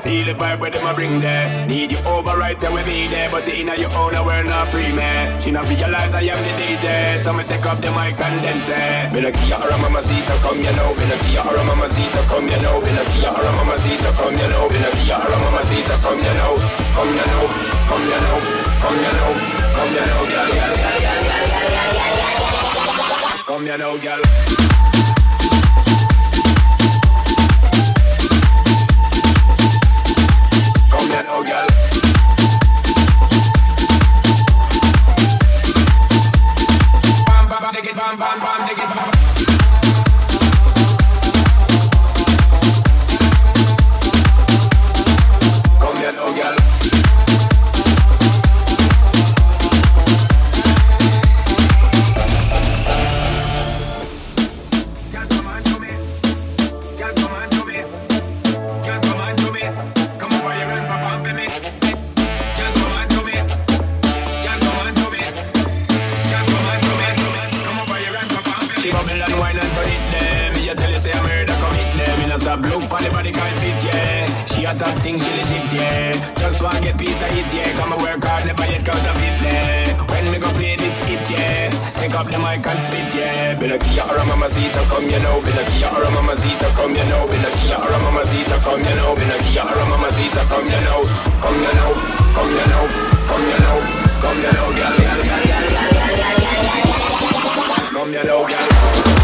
Feel the vibe where them a bring there. Need you over right there with me there, but inna your own we're not free man. She not realize I am the DJ, so me take up the mic and then say, Me no Kia or a mamacita, come you know. Me no Kia or a mamacita, come you know. Me no Kia or a mamacita, come you know. Me no Kia or a mamacita, come you know. Come you know, come you know, come you know, come you know, girl, girl, girl, girl, girl, girl, girl, girl. Come you know, girl. want get piece of it, yeah. Come and work hard, never get out of it, yeah. When we go play this hit, yeah. Take up the mic and spit, yeah. Be like Kia or a mamazita, come you know. Be like Kia or a mamazita, come you know. Be like Kia or a mamazita, come you know. Be like Kia or a mamazita, come you know. Come you know, come you know, come you know, come you know, girl, girl, girl, girl, girl, girl, girl, girl, girl, girl, girl, girl, girl, girl, girl,